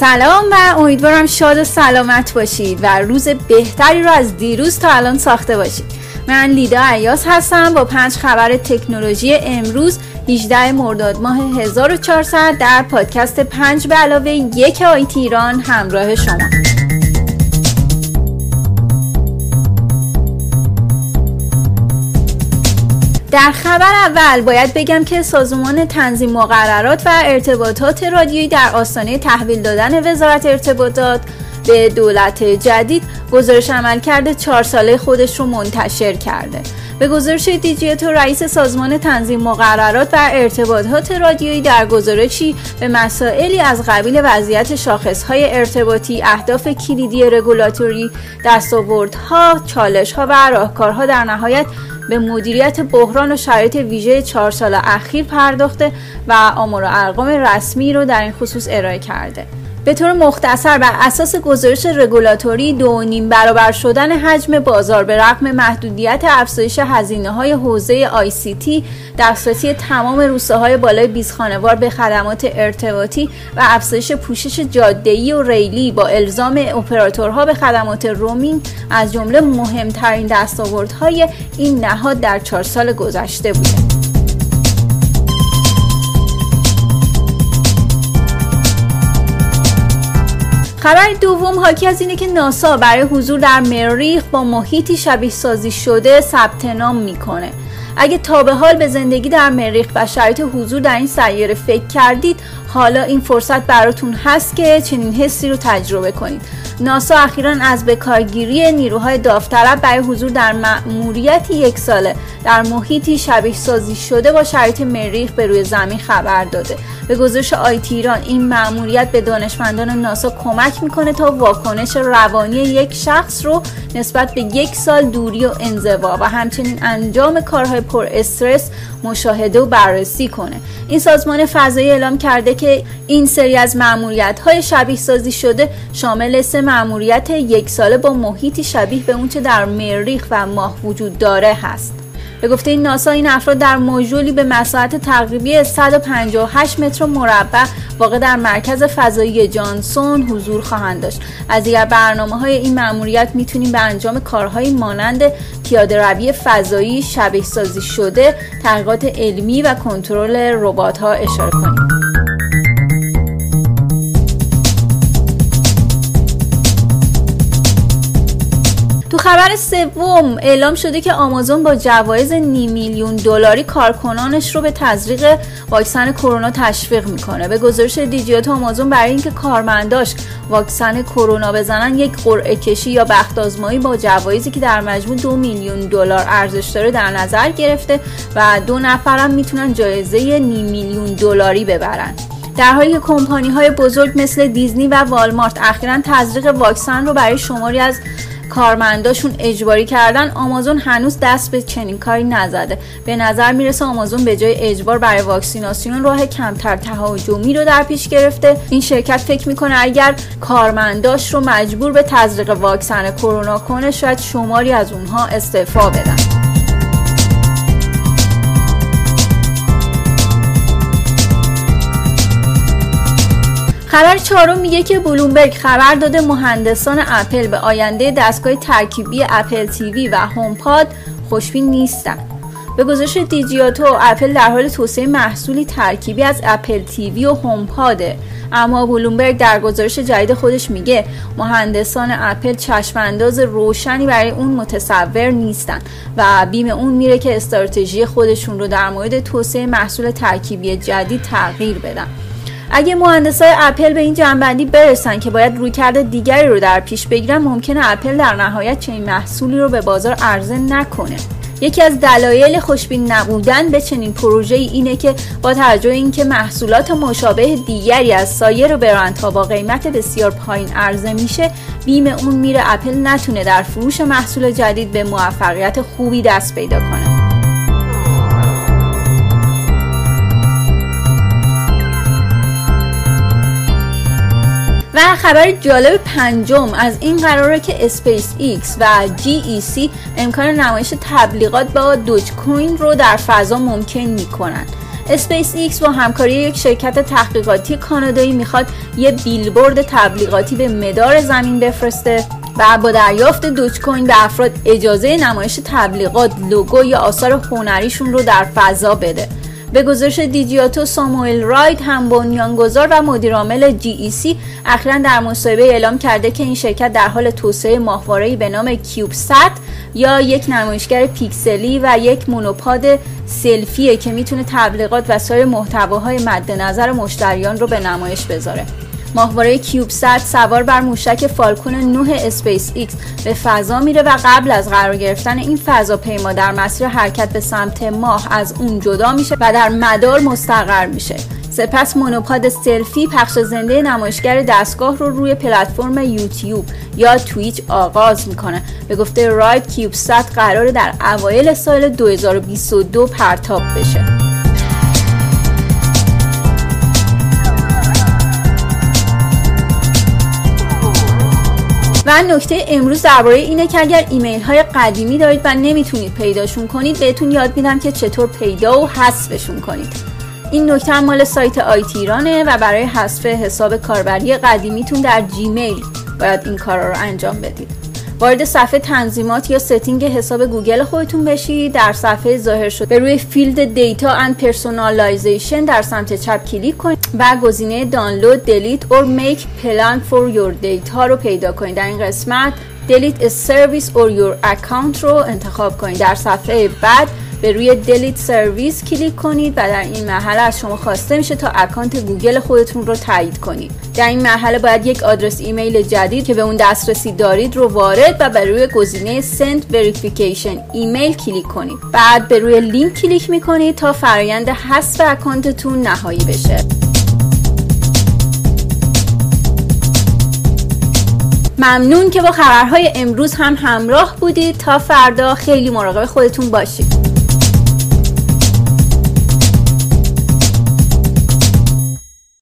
سلام و امیدوارم شاد و سلامت باشید و روز بهتری رو از دیروز تا الان ساخته باشید. من لیدا عیاس هستم با پنج خبر تکنولوژی امروز 18 مرداد ماه 1400 در پادکست پنج به علاوه یک آیتی ایران همراه شما. در خبر اول باید بگم که سازمان تنظیم مقررات و ارتباطات رادیویی در آستانه تحویل دادن وزارت ارتباطات به دولت جدید گزارش عمل کرده چهار ساله خودش رو منتشر کرده. به گزارش دیجیتو رئیس سازمان تنظیم مقررات و ارتباطات رادیویی در گزارشی به مسائلی از قبیل وضعیت شاخصهای ارتباطی اهداف کلیدی رگولاتوری دستاوردها چالشها و راهکارها در نهایت به مدیریت بحران و شرایط ویژه چهار سال اخیر پرداخته و آمار و ارقام رسمی رو در این خصوص ارائه کرده. به طور مختصر بر اساس گزارش رگولاتوری دو نیم برابر شدن حجم بازار به رغم محدودیت افزایش هزینه های حوزه آی سی تی دسترسی تمام روستاهای بالای 20 خانوار به خدمات ارتباطی و افزایش پوشش جاده‌ای و ریلی با الزام اپراتورها به خدمات رومینگ از جمله مهمترین دستاوردهای این نهاد در چهار سال گذشته بوده. خبر دوم حاکی از اینه که ناسا برای حضور در مریخ با محیطی شبیه سازی شده ثبت نام می‌کنه. اگه تا به حال به زندگی در مریخ و شرایط حضور در این سیاره فکر کردید حالا این فرصت براتون هست که چنین حسی رو تجربه کنید. ناسا اخیرا از بکارگیری نیروهای داوطلب برای حضور در مأموریت یک ساله. در محیطی شبیه سازی شده با شرایط مریخ به روی زمین خبر داده. به گزارش آیتی ایران این مأموریت به دانشمندان ناسا کمک می‌کنه تا واکنش روانی یک شخص رو نسبت به یک سال دوری و انزوا و همچنین انجام کارهای پر استرس مشاهده و بررسی کنه. این سازمان فضایی اعلام کرده که این سری از معمولیت های شبیه سازی شده شامل سه معمولیت یک ساله با محیطی شبیه به اونچه در مریخ و ماه وجود داره هست. به گفته این ناسا این افراد در موجولی به مساحت تقریبی 158 متر مربع واقع در مرکز فضایی جانسون حضور خواهند داشت. از دیگر برنامه های این مأموریت می‌تونیم به انجام کارهایی مانند پیاده روی فضایی شبیه سازی شده تحقیقات علمی و کنترل ربات ها اشاره کنیم. خبر سوم اعلام شده که آمازون با جوایز نیم میلیون دلاری کارکنانش رو به تزریق واکسن کرونا تشویق می‌کنه. به گزارش دیجیات آمازون برای اینکه کارمنداش واکسن کرونا بزنن یک قرعه کشی یا بخت آزمایی با جوایزی که در مجموع دو میلیون دلار ارزش داره در نظر گرفته و دو نفرم می‌تونن جایزه نیم میلیون دلاری ببرن. در حالی که کمپانی های بزرگ مثل دیزنی و والمارت اخیرا تزریق واکسن رو برای شماری از کارمنداشون اجباری کردن آمازون هنوز دست به چنین کاری نزده. به نظر می‌رسه آمازون به جای اجبار برای واکسیناسیون راه کمتر تهاجمی رو در پیش گرفته. این شرکت فکر می‌کنه اگر کارمنداش رو مجبور به تزریق واکسن کرونا کنه شاید شماری از اونها استعفا بدن. خبر چهارم میگه که بلومبرگ خبر داده مهندسان اپل به آینده دستگاه ترکیبی Apple TV و HomePod خوشبین نیستن. به گزارش دیجیاتو اپل در حال توسعه محصولی ترکیبی از Apple TV و HomePod ه اما بلومبرگ در گزارش جدید خودش میگه مهندسان اپل چشمانداز روشنی برای اون متصور نیستن و بیم اون میره که استراتژی خودشون رو در مورد توسعه محصول ترکیبی جدید تغییر بدن. اگه مهندسای اپل به این جنبندی برسن که باید رویکرد دیگری رو در پیش بگیرن ممکنه اپل در نهایت چنین محصولی رو به بازار عرضه نکنه. یکی از دلایل خوشبین نبودن به چنین پروژه اینه که با توجه اینکه محصولات مشابه دیگری از سایر برندها با قیمت بسیار پایین عرضه میشه بیم اون میره اپل نتونه در فروش محصول جدید به موفقیت خوبی دست پیدا کنه. خبر جالب پنجم از این قراره که اسپیس ایکس و GEC امکان نمایش تبلیغات با Dogecoin رو در فضا ممکن می کنن. اسپیس ایکس با همکاری یک شرکت تحقیقاتی کانادایی می‌خواد یه بیلبورد تبلیغاتی به مدار زمین بفرسته و با دریافت Dogecoin به افراد اجازه نمایش تبلیغات لوگو یا آثار هنریشون رو در فضا بده به گزارش دیجیاتو ساموئل راید هم بنیانگذار و مدیرعامل GEC اخیرا در مصاحبه اعلام کرده که این شرکت در حال توسعه ماهواره‌ای به نام CubeSat با یک نمایشگر پیکسلی و یک مونوپاد سلفیه که می‌تونه تبلیغات و سایر محتواهای مد نظر مشتریان رو به نمایش بذاره. ماهواره CubeSat سوار بر موشک Falcon 9 اسپیس ایکس به فضا میره و قبل از قرار گرفتن این فضاپیما در مسیر حرکت به سمت ماه از اون جدا میشه و در مدار مستقر میشه. سپس مونوپاد سلفی پخش زنده نمایشگر دستگاه رو روی پلتفرم یوتیوب یا تویچ آغاز می‌کنه. به گفته راید کیوبسات قرار در اوایل سال 2022 پرتاب بشه. و نکته امروز درباره اینه که اگر ایمیل های قدیمی دارید و نمی‌تونید پیداشون کنید بهتون یاد میدم که چطور پیدا و حذفشون کنید. این نکته مال سایت IT ایرانه و برای حذف حساب کاربری قدیمیتون در Gmail باید این کارا رو انجام بدید. وارد صفحه تنظیمات یا setting حساب گوگل خودتون بشید در صفحه ظاهر شده به روی field data and personalization در سمت چپ کلیک کنید و گزینه download delete or make plan for your data رو پیدا کنید. در این قسمت delete service or your account رو انتخاب کنید. در صفحه بعد به روی delete service کلیک کنید و در این مرحله از شما خواسته میشه تا account گوگل خودتون رو تایید کنید. در این مرحله باید یک آدرس ایمیل جدید که به اون دسترسی دارید رو وارد و بر روی گزینه send verification email کلیک کنید. بعد به روی لینک کلیک می‌کنید تا فرایند حذف account تون نهایی بشه. ممنون که با خبرهای امروز هم همراه بودید. تا فردا خیلی مراقب خودتون باشید.